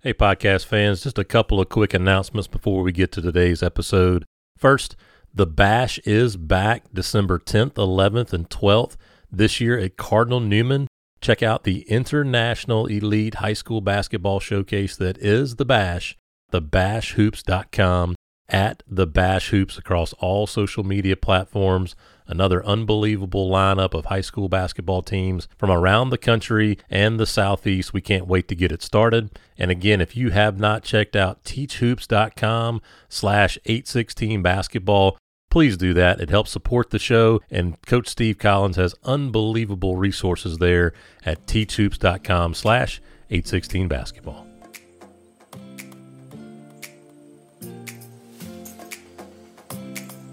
Hey, podcast fans, just a couple of quick announcements before we get to today's episode. First, the Bash is back December 10th, 11th, and 12th this year at Cardinal Newman. Check out the International Elite High School Basketball Showcase that is the Bash, thebashhoops.com, at the Bash Hoops across all social media platforms another unbelievable lineup of high school basketball teams from around the country and the Southeast. We can't wait to get it started. And again, if you have not checked out teachhoops.com slash 816 basketball, please do that. It helps support the show. And Coach Steve Collins has unbelievable resources there at teachhoops.com slash 816 basketball.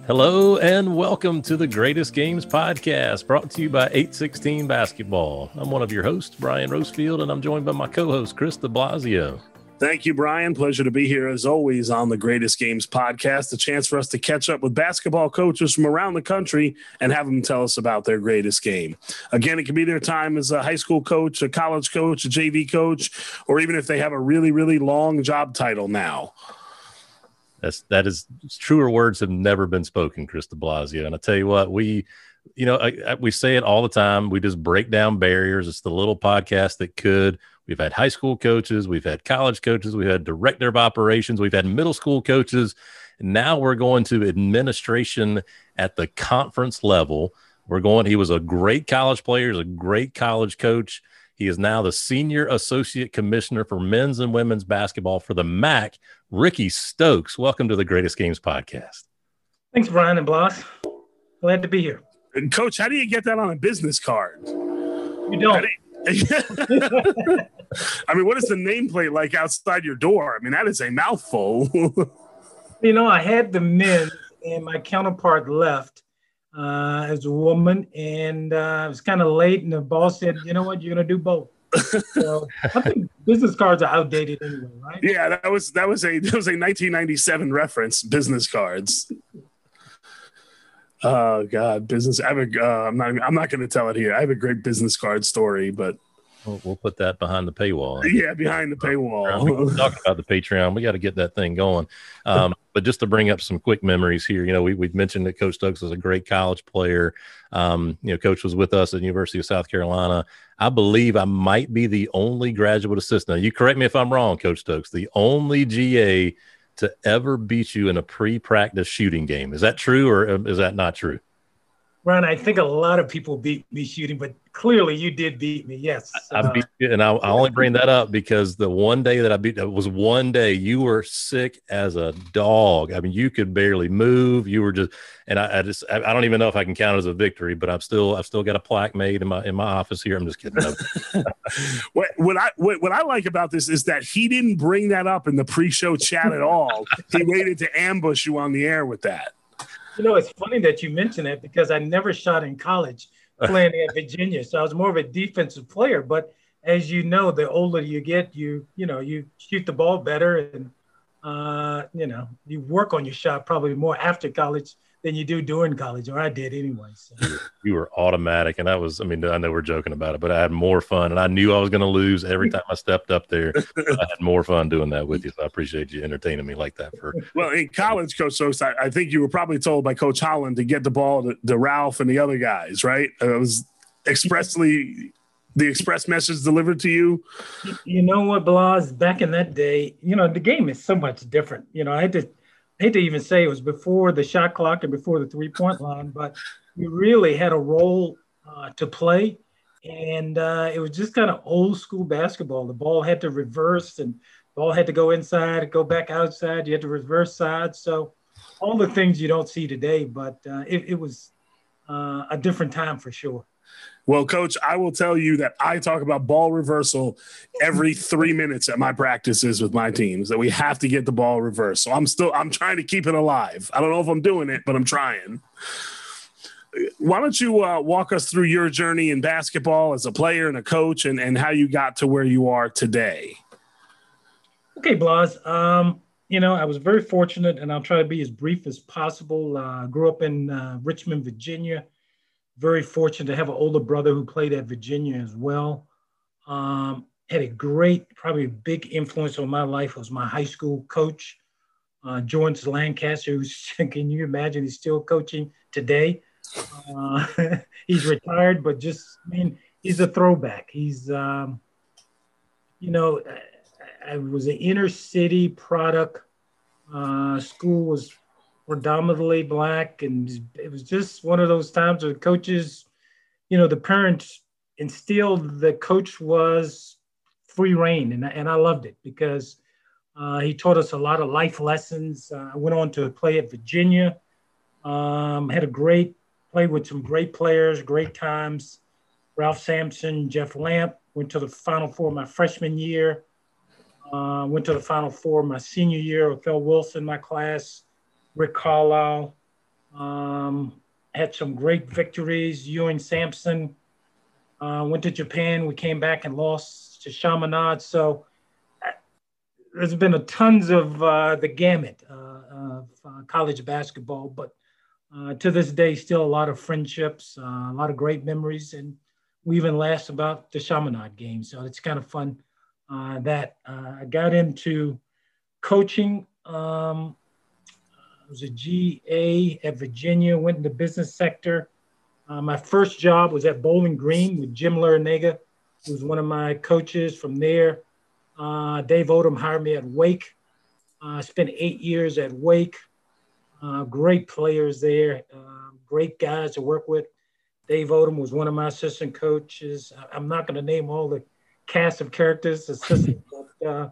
Hello and welcome to the Greatest Games podcast brought to you by 816 Basketball. I'm one of your hosts, Brian Rosefield, and I'm joined by my co host, Chris de Blasio. Thank you, Brian. Pleasure to be here as always on the Greatest Games podcast. A chance for us to catch up with basketball coaches from around the country and have them tell us about their greatest game. Again, it can be their time as a high school coach, a college coach, a JV coach, or even if they have a really, really long job title now. That's that is truer words have never been spoken, Chris de Blasio. And I tell you what, we, you know, I, I, we say it all the time. We just break down barriers. It's the little podcast that could. We've had high school coaches, we've had college coaches, we've had director of operations, we've had middle school coaches. Now we're going to administration at the conference level. We're going. He was a great college player, he's a great college coach. He is now the senior associate commissioner for men's and women's basketball for the MAC. Ricky Stokes, welcome to the Greatest Games podcast. Thanks, Brian and Blas. Glad to be here. Coach, how do you get that on a business card? You don't. Do you... I mean, what is the nameplate like outside your door? I mean, that is a mouthful. you know, I had the men, and my counterpart left uh, as a woman, and uh, it was kind of late, and the boss said, "You know what? You're going to do both." so I think business cards are outdated anyway, right? Yeah, that was that was a that was a 1997 reference. Business cards. Oh God, business. I have a. Uh, I'm not. I'm not going to tell it here. I have a great business card story, but We'll, we'll, put that behind the paywall. Yeah, behind the paywall. Talk about the Patreon. We got to get that thing going. Um, but just to bring up some quick memories here, you know, we, we've mentioned that Coach Stokes was a great college player. Um, you know, Coach was with us at the University of South Carolina. I believe I might be the only graduate assistant. Now, you correct me if I'm wrong, Coach Stokes, the only GA to ever beat you in a pre-practice shooting game. Is that true or um, is that not true? Ron, I think a lot of people beat me shooting, but clearly you did beat me. Yes. I, I beat uh, you, and I, I, only bring that up because the one day that I beat it was one day you were sick as a dog. I mean, you could barely move. You were just, and I, I just, I, I, don't even know if I can count it as a victory, but I'm still, I've still got a plaque made in my in my office here. I'm just kidding. what, what I what, what I like about this is that he didn't bring that up in the pre-show chat at all. he waited to ambush you on the air with that. You know, it's funny that you mention it because I never shot in college playing at Virginia. So I was more of a defensive player. But as you know, the older you get, you you know, you shoot the ball better and uh, you know, you work on your shot probably more after college than you do during college, or I did anyway. So. You were automatic, and that was, I mean, I know we're joking about it, but I had more fun, and I knew I was going to lose every time I stepped up there. I had more fun doing that with you, so I appreciate you entertaining me like that. For well, in college, Coach Stokes, I, I think you were probably told by Coach Holland to get the ball to, to Ralph and the other guys, right? It was expressly the express message delivered to you? You know what, Blas? Back in that day, you know, the game is so much different. You know, I had to I hate to even say it was before the shot clock and before the three point line, but you really had a role uh, to play. And uh, it was just kind of old school basketball. The ball had to reverse and ball had to go inside, go back outside. You had to reverse sides. So all the things you don't see today, but uh, it, it, was uh, a different time for sure. Well, coach, I will tell you that I talk about ball reversal every three minutes at my practices with my teams that we have to get the ball reversed. So I'm still I'm trying to keep it alive. I don't know if I'm doing it, but I'm trying. Why don't you uh, walk us through your journey in basketball as a player and a coach, and and how you got to where you are today? Okay, Blas. Um, you know, I was very fortunate, and I'll try to be as brief as possible. Uh, grew up in uh, Richmond, Virginia very fortunate to have an older brother who played at Virginia as well. Um, had a great, probably big influence on my life was my high school coach, uh, George Lancaster, who's, can you imagine, he's still coaching today. Uh, he's retired, but just, I mean, he's a throwback. He's, um, you know, I, I, was an inner city product. Uh, school was predominantly black, and it was just one of those times where the coaches, you know, the parents instilled the coach was free reign, and, and I loved it because uh, he taught us a lot of life lessons. Uh, I went on to play at Virginia. Um, had a great played with some great players, great times. Ralph Sampson, Jeff Lamp went to the Final Four my freshman year. Uh, went to the Final Four my senior year Othell Wilson, my class. Rick Carlisle um, had some great victories. Ewing Sampson uh, went to Japan. We came back and lost to Chaminade. So uh, there's been a tons of uh, the gamut uh, of uh, college basketball, but to this day, still a lot of friendships, a lot of great memories, and we even laughed about the Chaminade game. So it's kind of fun that I got into coaching. Um, I was a GA at Virginia, went in the business sector. Uh, my first job was at Bowling Green with Jim Larrañaga, who was one of my coaches. From there, uh, Dave Odom hired me at Wake. I uh, spent eight years at Wake. Uh, great players there, uh, great guys to work with. Dave Odom was one of my assistant coaches. I'm not going to name all the cast of characters, assistant, but uh,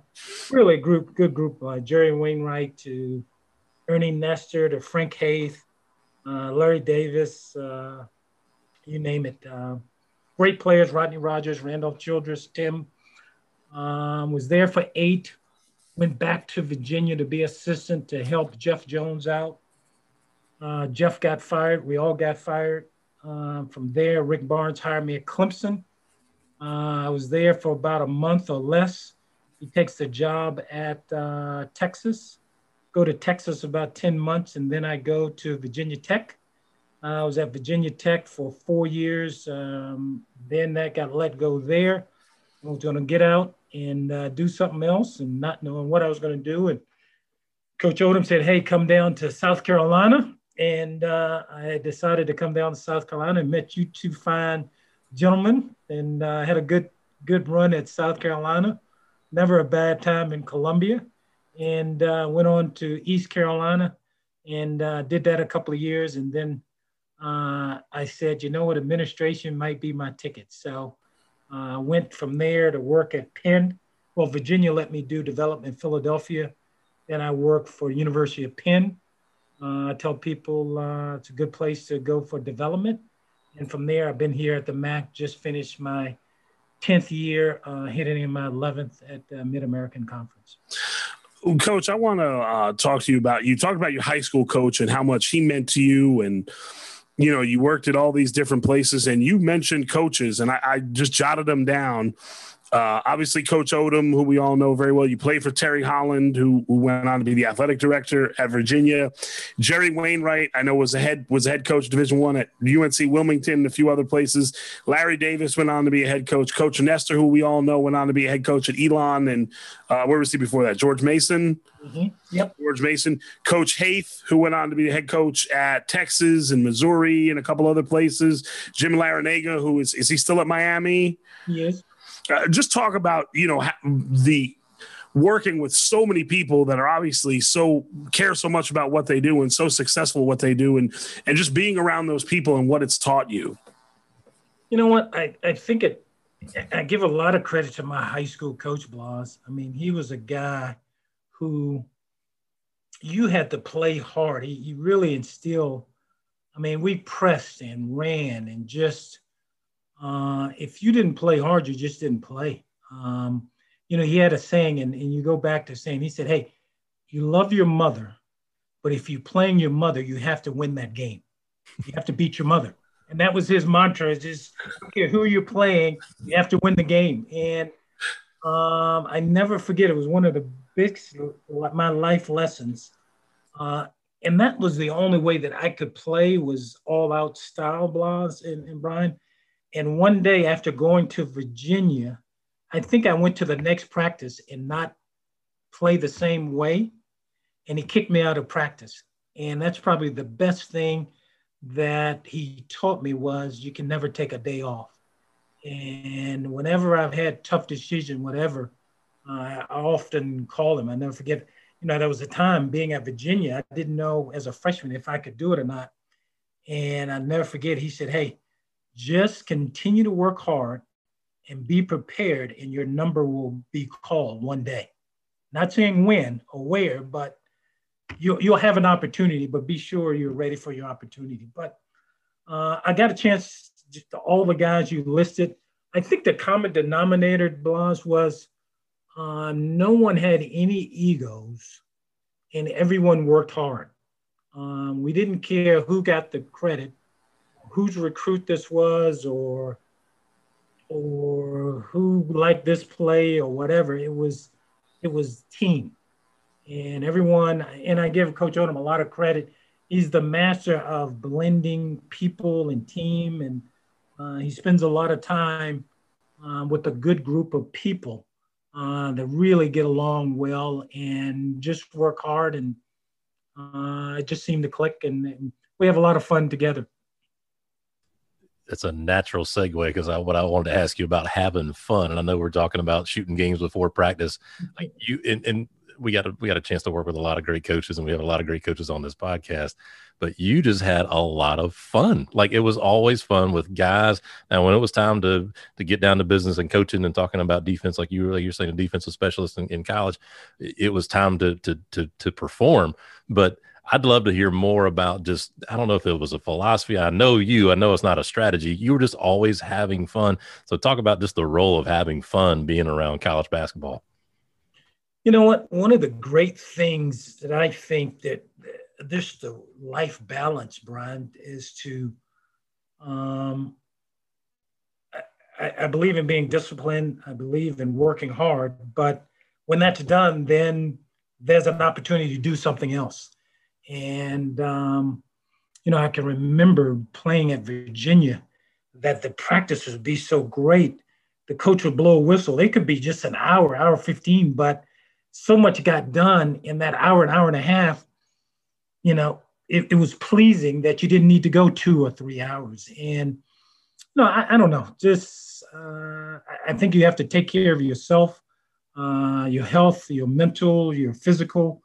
really a group, good group. Jerry Wainwright to Ernie Nestor to Frank Haith, uh, Larry Davis, uh, you name it. Uh, great players, Rodney Rogers, Randolph Childress, Tim. Um, was there for eight, went back to Virginia to be assistant to help Jeff Jones out. Uh, Jeff got fired. We all got fired. Um, from there, Rick Barnes hired me at Clemson. Uh, I was there for about a month or less. He takes the job at uh, Texas go to Texas about 10 months, and then I go to Virginia Tech. Uh, I was at Virginia Tech for four years. Um, then that got let go there. I was going to get out and uh, do something else and not knowing what I was going to do. And Coach Odom said, Hey, come down to South Carolina. And uh, I decided to come down to South Carolina and met you two fine gentlemen and uh, had a good, good run at South Carolina. Never a bad time in Columbia and uh, went on to East Carolina and uh, did that a couple of years. And then uh, I said, you know what, administration might be my ticket. So I uh, went from there to work at Penn. Well, Virginia let me do development in Philadelphia. Then I worked for University of Penn. Uh, I tell people uh, it's a good place to go for development. And from there, I've been here at the MAC, just finished my 10th year, hitting in my 11th at the Mid American Conference. Coach, I want to uh, talk to you about you talked about your high school coach and how much he meant to you, and you know you worked at all these different places, and you mentioned coaches, and I, I just jotted them down. Uh, obviously, Coach Odom, who we all know very well. You played for Terry Holland, who, who, went on to be the athletic director at Virginia. Jerry Wainwright, I know was a head was a head coach Division One at UNC Wilmington and a few other places. Larry Davis went on to be a head coach. Coach Nestor, who we all know, went on to be a head coach at Elon. And uh, where was he before that? George Mason. Mm-hmm. Yep. George Mason. Coach Haith, who went on to be the head coach at Texas and Missouri and a couple other places. Jim Larrañaga, who is is he still at Miami? Yes. Uh, just talk about you know the working with so many people that are obviously so care so much about what they do and so successful what they do and and just being around those people and what it's taught you. You know what? I i think it i give a lot of credit to my high school coach blas. I mean he was a guy who you had to play hard. He, he really instilled i mean we pressed and ran and just uh, if you didn't play hard, you just didn't play. Um, you know, he had a saying, and, and you go back to saying, he said, Hey, you love your mother, but if you're playing your mother, you have to win that game. You have to beat your mother. And that was his mantra is just, okay, who are you playing? You have to win the game. And um, I never forget, it was one of the big, my life lessons. Uh, and that was the only way that I could play was all out style Blas and, and Brian. And one day after going to Virginia, I think I went to the next practice and not play the same way. And he kicked me out of practice. And that's probably the best thing that he taught me was you can never take a day off. And whenever I've had tough decision, whatever, I often call him. I never forget. You know, there was a time being at Virginia, I didn't know as a freshman if I could do it or not. And I never forget. He said, "Hey, just continue to work hard and be prepared, and your number will be called one day." Not saying when or where, but you'll, you'll have an opportunity, but be sure you're ready for your opportunity. But uh, I got a chance, just all the guys you listed. I think the common denominator, Blas, was uh, no one had any egos and everyone worked hard. Um, we didn't care who got the credit, whose recruit this was, or or who liked this play or whatever. It was it was team and everyone, and I give Coach Odom a lot of credit. He's the master of blending people and team, and uh, he spends a lot of time uh, with a good group of people uh, that really get along well and just work hard, and uh, it just seemed to click, and, and we have a lot of fun together it's a natural segue because I, what I wanted to ask you about having fun, and I know we're talking about shooting games before practice. Like mm-hmm. you, and, and we got a, we got a chance to work with a lot of great coaches, and we have a lot of great coaches on this podcast. But you just had a lot of fun. Like it was always fun with guys. Now, when it was time to to get down to business and coaching and talking about defense, like you were like you're saying, a defensive specialist in, in college, it was time to to to to perform. But I'd love to hear more about just, I don't know if it was a philosophy. I know you, I know it's not a strategy. You were just always having fun. So talk about just the role of having fun being around college basketball. You know what? One of the great things that I think that this the life balance, Brian, is to um, I, I, believe in being disciplined. I believe in working hard. But when that's done, then there's an opportunity to do something else. And, um, you know, I can remember playing at Virginia that the practice would be so great. The coach would blow a whistle. It could be just an hour, hour 15, but so much got done in that hour, an hour and a half. You know, it, it was pleasing that you didn't need to go two or three hours. And no, I, I don't know. Just, uh, I think you have to take care of yourself, uh, your health, your mental, your physical.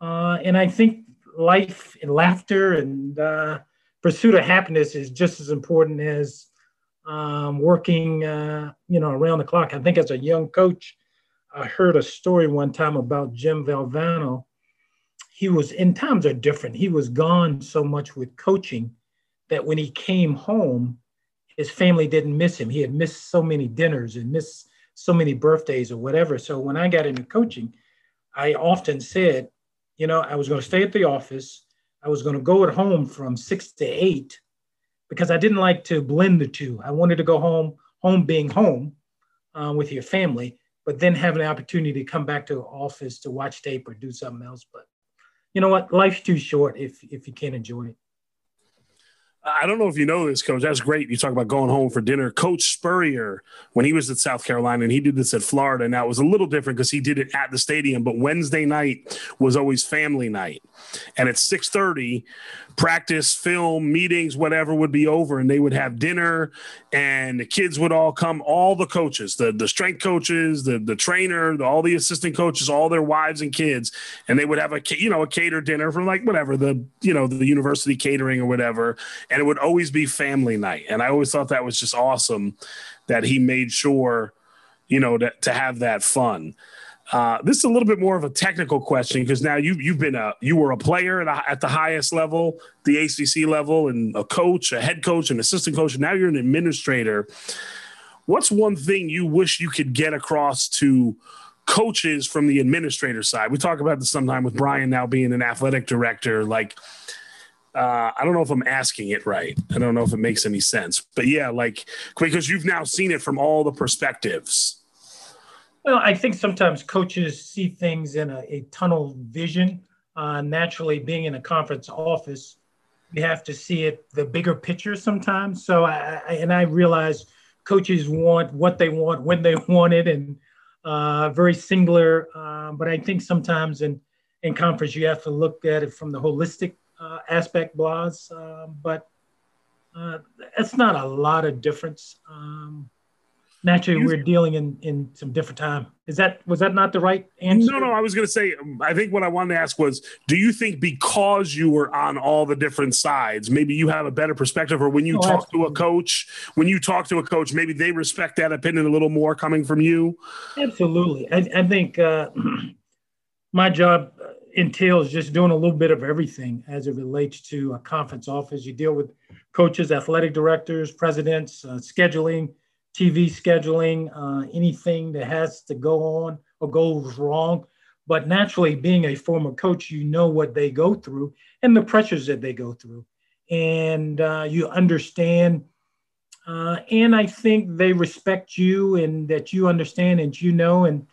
Uh, and I think life and laughter and uh, pursuit of happiness is just as important as um, working, uh, you know, around the clock. I think as a young coach, I heard a story one time about Jim Valvano. He was in times are different. He was gone so much with coaching that when he came home, his family didn't miss him. He had missed so many dinners and missed so many birthdays or whatever. So when I got into coaching, I often said, you know, I was going to stay at the office. I was going to go at home from six to eight because I didn't like to blend the two. I wanted to go home, home being home uh, with your family, but then have an opportunity to come back to office to watch tape or do something else. But you know what? Life's too short if if you can't enjoy it. I don't know if you know this, Coach. That's great. You talk about going home for dinner. Coach Spurrier, when he was at South Carolina, and he did this at Florida. Now it was a little different because he did it at the stadium, but Wednesday night was always family night, and at six thirty, practice, film, meetings, whatever would be over, and they would have dinner, and the kids would all come. All the coaches, the the strength coaches, the the trainer, the, all the assistant coaches, all their wives and kids, and they would have a you know a cater dinner from like whatever the you know the university catering or whatever and it would always be family night. And I always thought that was just awesome that he made sure, you know, to, to have that fun. Uh, this is a little bit more of a technical question because now you you've been a you were a player at, at the highest level, the ACC level, and a coach, a head coach, an assistant coach, and now you're an administrator. What's one thing you wish you could get across to coaches from the administrator side? We talk about this sometime with Brian now being an athletic director. Like, uh, I don't know if I'm asking it right. I don't know if it makes any sense, but yeah, like because you've now seen it from all the perspectives. Well, I think sometimes coaches see things in a, a tunnel vision. Uh, naturally, being in a conference office, you have to see it the bigger picture sometimes. So, I, I, and I realize coaches want what they want when they want it, and uh, very singular. Uh, but I think sometimes in in conference you have to look at it from the holistic aspect, Blas. Um, but uh, it's not a lot of difference. Um, naturally we're dealing in in some different time is that was that not the right answer no no i was going to say um, i think what i wanted to ask was do you think because you were on all the different sides maybe you have a better perspective or when you oh, talk absolutely. to a coach when you talk to a coach maybe they respect that opinion a little more coming from you absolutely i, I think uh, my job entails just doing a little bit of everything as it relates to a conference office you deal with coaches athletic directors presidents uh, scheduling TV scheduling, uh, anything that has to go on or goes wrong. But naturally, being a former coach, you know what they go through and the pressures that they go through. And uh, you understand. Uh, and I think they respect you and that you understand and you know and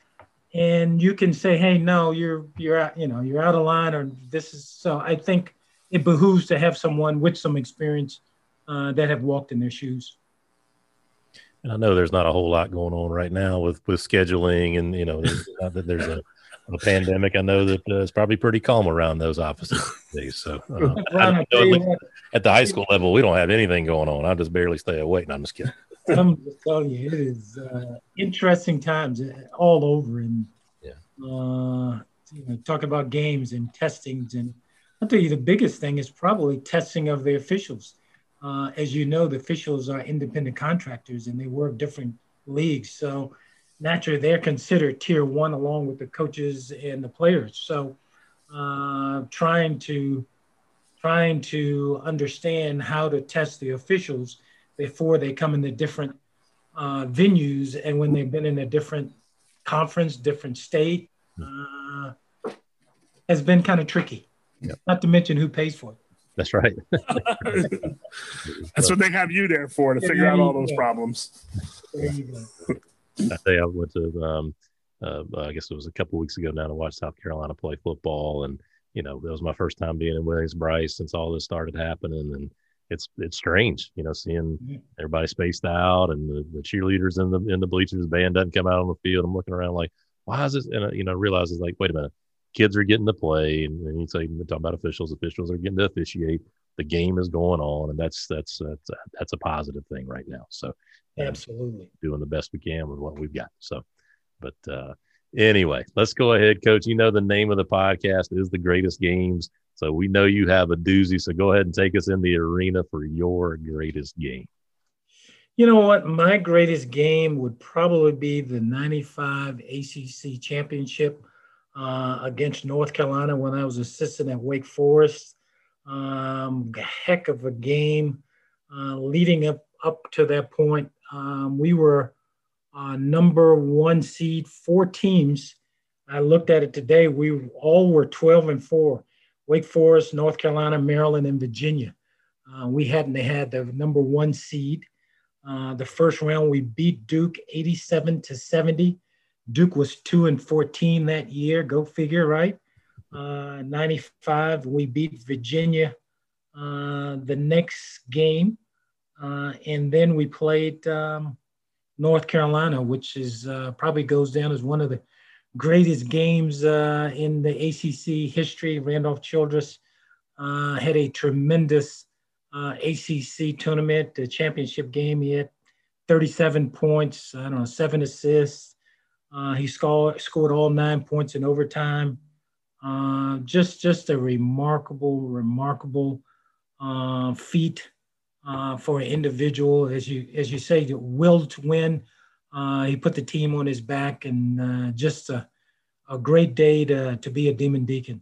and you can say, hey, no, you're you're out, you know, you're out of line or this is so I think it behooves to have someone with some experience uh, that have walked in their shoes. And I know there's not a whole lot going on right now with with scheduling, and you know, there's, that there's a, a, pandemic. I know that uh, it's probably pretty calm around those offices these So uh, the, at the high school level, we don't have anything going on. I just barely stay awake. No, I'm just kidding. I'm just telling you, it is uh, interesting times uh, all over, and yeah, uh, you know, talk about games and testings, and I'll tell you the biggest thing is probably testing of the officials uh, as you know, the officials are independent contractors and they work different leagues. So naturally, they're considered tier one along with the coaches and the players. So uh, trying to trying to understand how to test the officials before they come into different uh, venues and when they've been in a different conference, different state, uh, has been kind of tricky. Yep. Not to mention who pays for it. That's right. That's what they have you there for to figure out all those problems. I say I went to, um, uh, I guess it was a couple weeks ago now to watch South Carolina play football, and you know that was my first time being in Williams-Brice since all this started happening, and it's it's strange, you know, seeing everybody spaced out and the, the cheerleaders in the in the bleachers, the band doesn't come out on the field. I'm looking around like, why is this? And uh, you know, realize it's like, wait a minute, kids are getting to play, and, and you say talking about officials, officials are getting to officiate. The game is going on, and that's that's that's that's a positive thing right now. So, absolutely doing the best we can with what we've got. So, but uh, anyway, let's go ahead, Coach. You know the name of the podcast is the Greatest Games, so we know you have a doozy. So go ahead and take us in the arena for your greatest game. You know what? My greatest game would probably be the 95 ACC championship uh, against North Carolina when I was assistant at Wake Forest. Um, heck of a game uh, leading up up to that point. Um, we were uh, number one seed, four teams. I looked at it today. We all were 12 and four. Wake Forest, North Carolina, Maryland, and Virginia. Uh, we hadn't had the number one seed. Uh, the first round, we beat Duke 87 to 70. Duke was two and 14 that year. Go figure, right? Uh, 95, we beat Virginia uh, the next game. Uh, and then we played um, North Carolina, which is uh, probably goes down as one of the greatest games uh, in the ACC history. Randolph Childress uh, had a tremendous ACC tournament, the championship game. He had 37 points, I don't know, seven assists, uh, he scored scored all nine points in overtime. Uh, just just a remarkable, remarkable uh, feat uh, for an individual, as you as you say, the will to win. Uh, he put the team on his back, and uh, just a, a great day to to be a Demon Deacon.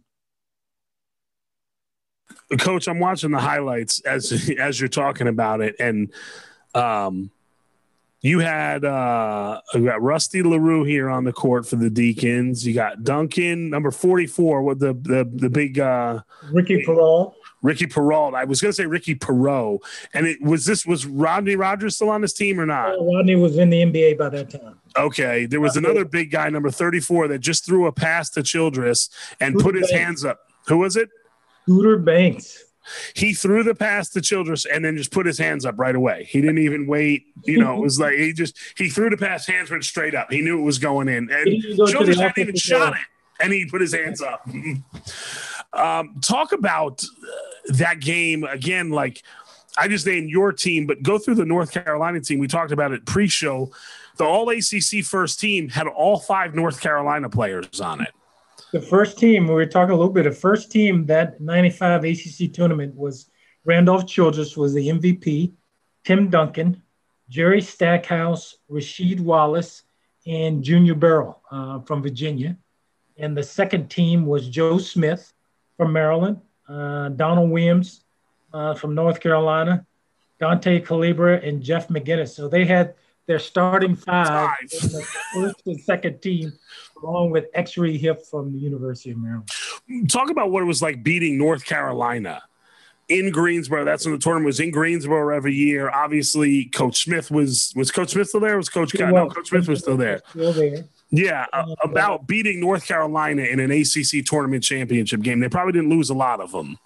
Coach, I'm watching the highlights as as you're talking about it, and um, you had uh you got Rusty LaRue here on the court for the Deacons. You got Duncan, number 44, with the the the big uh Ricky Perrault. Ricky Peral. I was gonna say Ricky Perot. And it was this was Rodney Rogers still on his team or not? Oh, Rodney was in the NBA by that time. Okay. There was another big guy, number 34, that just threw a pass to Childress and put his Banks. hands up. Who was it? Scooter Banks. He threw the pass to Childress and then just put his hands up right away. He didn't even wait. You know, it was like he just he threw the pass, hands went straight up. He knew it was going in, and Childress hadn't even shot it, and he put his hands up. Um, talk about uh, that game again, like. I just named your team, but go through the North Carolina team. We talked about it pre-show. The All ACC first team had all five North Carolina players on it the first team, we were talking a little bit, the first team that 95 ACC tournament was Randolph Childress was the MVP, Tim Duncan, Jerry Stackhouse, Rasheed Wallace, and Junior Burrough uh, from Virginia. And the second team was Joe Smith from Maryland, uh, Donald Williams uh, from North Carolina, Dante Calabria, and Jeff McInnis. So they had their starting five, five. in the first and second team along with Exree Hipp from the University of Maryland. Talk about what it was like beating North Carolina in Greensboro. That's when the tournament was in Greensboro every year. Obviously, Coach Smith was was Coach Smith still there? Was Coach well, no, Coach Smith was still there. Still there. Yeah, uh, about beating North Carolina in an ACC tournament championship game. They probably didn't lose a lot of them.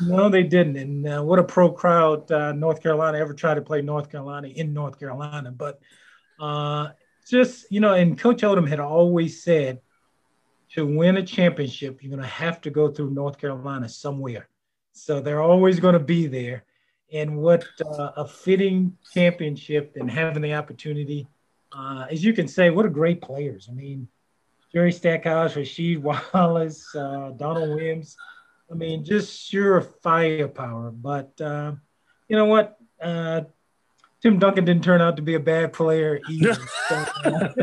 No, they didn't. And uh, what a pro crowd uh, North Carolina ever tried to play North Carolina in North Carolina. But uh, just you know, and Coach Odom had always said to win a championship, you're going to have to go through North Carolina somewhere. So they're always going to be there. And what uh, a fitting championship and having the opportunity, uh, as you can say, what a great players. I mean, Jerry Stackhouse, Rasheed Wallace, uh, Donald Williams. I mean, just sheer firepower. But uh, you know what? Uh, Tim Duncan didn't turn out to be a bad player either. so,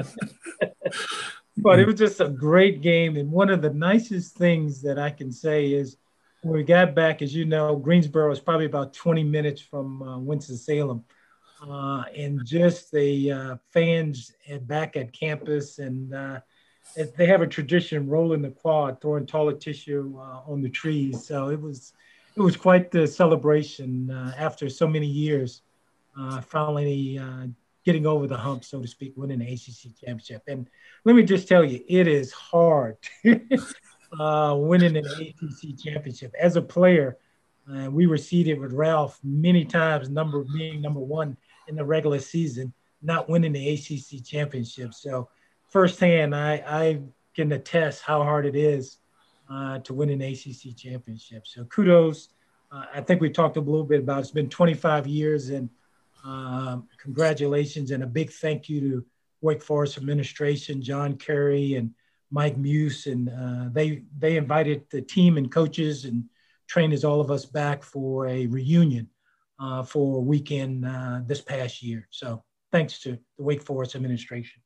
but it was just a great game. And one of the nicest things that I can say is when we got back, as you know, Greensboro is probably about 20 minutes from uh, Winston-Salem. Uh, and just the uh, fans at, back at campus and uh, they have a tradition rolling the quad, throwing toilet tissue uh, on the trees. So it was, it was quite the celebration uh, after so many years uh, finally getting over the hump, so to speak, winning the ACC championship. And let me just tell you, it is hard winning an ACC championship. As a player, uh, we were seeded with Ralph many times, number being number one in the regular season, not winning the ACC championship. So firsthand, I, I can attest how hard it is uh, to win an ACC championship. So kudos. Uh, I think we talked a little bit about it's been 25 years and um, congratulations and a big thank you to Wake Forest administration, John Currie and Mike Muse, and uh, they they invited the team and coaches and trainers, all of us, back for a reunion uh, for weekend uh, this past year. So thanks to the Wake Forest administration.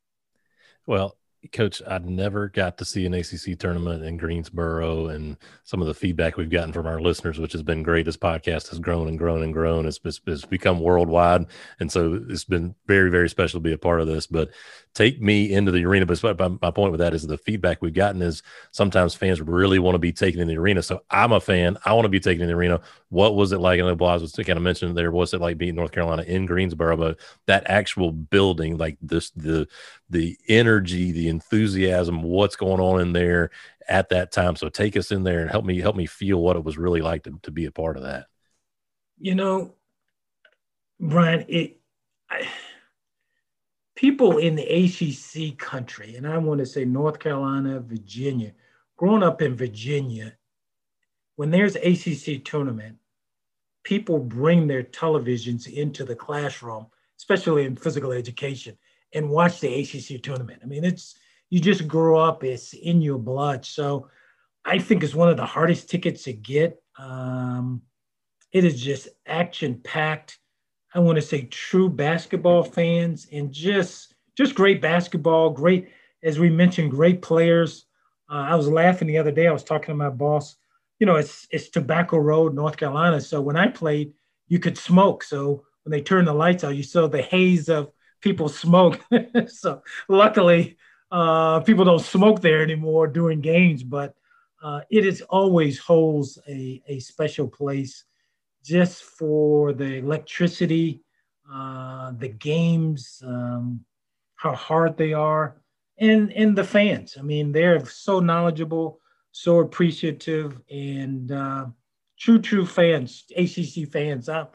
Well, Coach, I never got to see an ACC tournament in Greensboro, and some of the feedback we've gotten from our listeners, which has been great. This podcast has grown and grown and grown. It's, it's, it's become worldwide, and so it's been very, very special to be a part of this. But take me into the arena. But my point with that is the feedback we've gotten is sometimes fans really want to be taken in the arena. So I'm a fan. I want to be taken in the arena. What was it like? I know Blas was kind of mentioned there. What's it like being North Carolina in Greensboro? But that actual building, like this, the the energy, the enthusiasm, what's going on in there at that time. So take us in there and help me help me feel what it was really like to, to be a part of that. You know, Brian, it. I, people in the ACC country, and I want to say North Carolina, Virginia, growing up in Virginia, when there's ACC tournament, people bring their televisions into the classroom, especially in physical education, and watch the ACC tournament. I mean, it's you just grow up; it's in your blood. So, I think it's one of the hardest tickets to get. Um, it is just action packed. I want to say true basketball fans and just just great basketball, great as we mentioned, great players. Uh, I was laughing the other day. I was talking to my boss. You know, it's it's Tobacco Road, North Carolina. So when I played, you could smoke. So when they turned the lights out, you saw the haze of people smoke. so luckily, uh, people don't smoke there anymore during games. But uh, it is always holds a, a special place just for the electricity, uh, the games, um, how hard they are, and and the fans. I mean, they're so knowledgeable, so appreciative, and uh, true, true fans, ACC fans. I,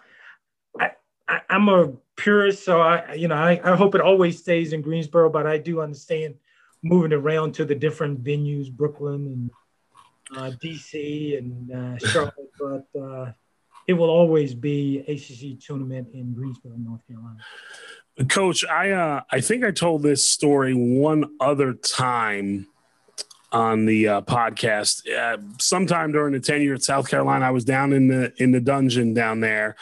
I, I am a purist, so I, you know, I, I hope it always stays in Greensboro, but I do understand moving around to the different venues, Brooklyn and uh, DC and uh, Charlotte, but uh, it will always be ACC tournament in Greensboro, North Carolina. Coach, I uh, I think I told this story one other time on the uh, podcast. Uh, sometime during the tenure at South Carolina, I was down in the in the dungeon down there,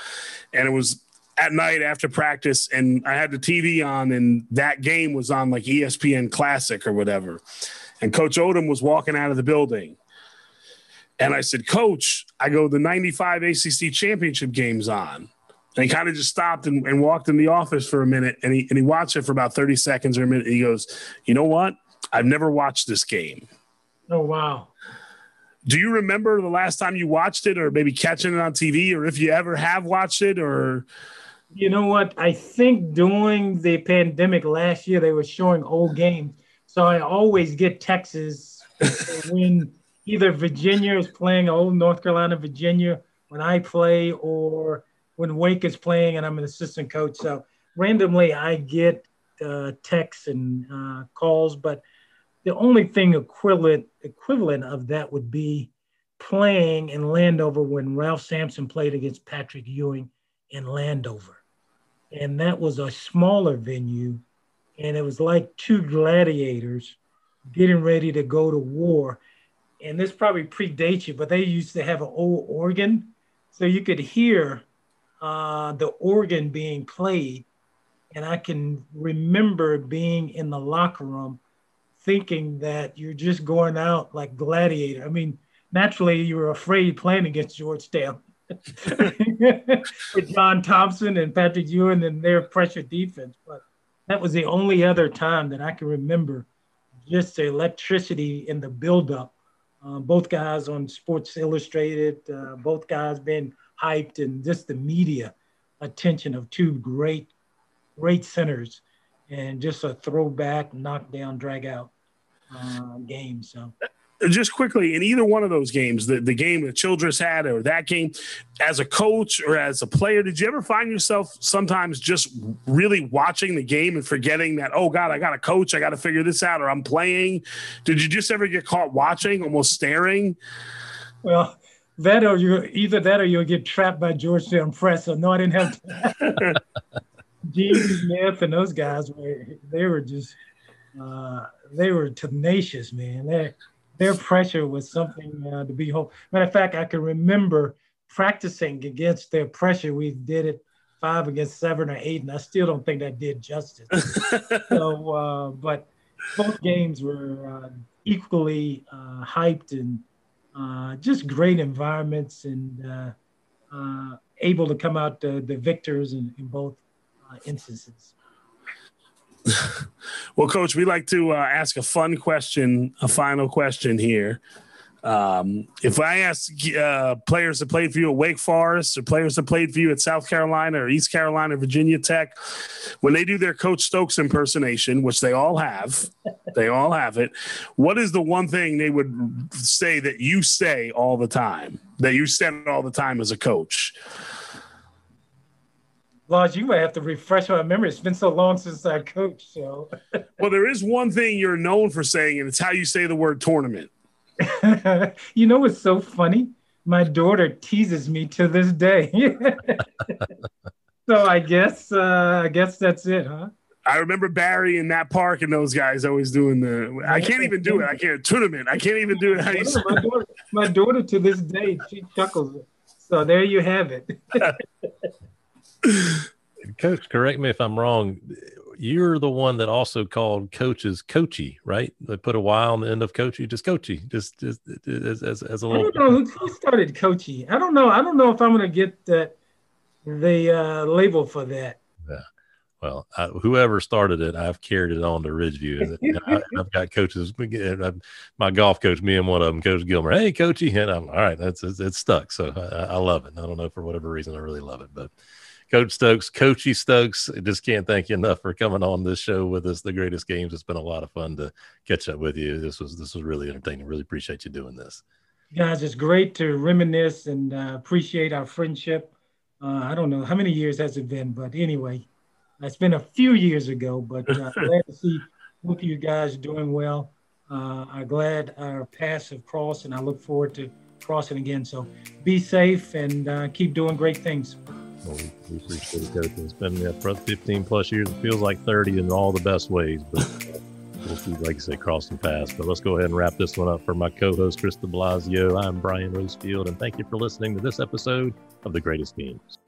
and it was at night after practice, and I had the TV on, and that game was on like ESPN Classic or whatever, and Coach Odom was walking out of the building. And I said, Coach, I go, the 95 ACC championship game's on. And he kind of just stopped and, and, walked in the office for a minute and he, and he watched it for about 30 seconds or a minute. he goes, You know what? I've never watched this game. Oh, wow. Do you remember the last time you watched it or maybe catching it on TV or if you ever have watched it or? You know what? I think during the pandemic last year, they were showing old games. So I always get texts when either Virginia is playing old North Carolina, Virginia, when I play, or when Wake is playing and I'm an assistant coach. So randomly I get uh, texts and uh, calls, but the only thing equivalent equivalent of that would be playing in Landover when Ralph Sampson played against Patrick Ewing in Landover. And that was a smaller venue. And it was like two gladiators getting ready to go to war. And this probably predates you, but they used to have an old organ. So you could hear uh, the organ being played. And I can remember being in the locker room thinking that you're just going out like gladiator. I mean, naturally you were afraid playing against Georgetown with John Thompson and Patrick Ewing and their pressure defense. But that was the only other time that I can remember just the electricity in the buildup. Uh, both guys on Sports Illustrated, uh, both guys being hyped and just the media attention of two great, great centers and just a throwback, knockdown, drag out uh, game. So just quickly in either one of those games, the, the game that Childress had or that game, as a coach or as a player, did you ever find yourself sometimes just really watching the game and forgetting that, oh God, I got a coach, I got to figure this out, or I'm playing? Did you just ever get caught watching, almost staring? Well, that or you either that or you'll get trapped by Georgetown Press. So no, I didn't have to. Gene Smith and those guys were they were just uh, they were tenacious, man. Their their pressure was something uh, to behold. Matter of fact, I can remember practicing against their pressure. We did it five against seven or eight, and I still don't think that did justice. so, uh, but both games were uh, equally uh, hyped and uh, just great environments and uh, uh, able to come out the, the victors in, in both uh, instances. well, Coach, we like to uh, ask a fun question, a final question here. Um, if I ask uh, players that played for you at Wake Forest or players that played for you at South Carolina or East Carolina, Virginia Tech, when they do their Coach Stokes impersonation, which they all have, they all have it. What is the one thing they would say that you say all the time, that you said all the time as a coach? Lodge, you might have to refresh my memory. It's been so long since I coached. So, well, there is one thing you're known for saying, and it's how you say the word tournament. you know what's so funny? My daughter teases me to this day. so I guess uh, I guess that's it, huh? I remember Barry in that park and those guys always doing the. I can't even do it. I can't tournament. I can't even do it. my, daughter, my daughter to this day she chuckles. So there you have it. Coach, correct me if I'm wrong you're the one that also called coaches coachy, right? They put a Y on the end of coachy, just coachy, just, just as, as, as a little. I don't know who started coachy. I don't know. I don't know if I'm going to get that the uh, label for that. Yeah. Well, I, whoever started it, I've carried it on to Ridge View. And I, have got coaches. My golf coach, me and one of them, Coach Gilmer. Hey, coachy, and I'm all right. That's it's, it's stuck. So I, I love it. I don't know for whatever reason, I really love it, but Coach Stokes, Coachy Stokes. I just can't thank you enough for coming on this show with us. The greatest games. It's been a lot of fun to catch up with you. This was this was really entertaining. Really appreciate you doing this. Guys, it's great to reminisce and uh, appreciate our friendship. Uh, I don't know how many years has it been, but anyway, it's been a few years ago. But uh, glad to see both of you guys doing well. Uh, I'm glad our paths have crossed, and I look forward to crossing again. So be safe and uh, keep doing great things. Well, we, we appreciate it, Coach. It's been yeah, for 15 plus years. It feels like 30 in all the best ways, but we'll like I say, crossing paths. But let's go ahead and wrap this one up for my co-host, Chris de Blasio. I'm Brian Rosefield, and thank you for listening to this episode of The Greatest Games.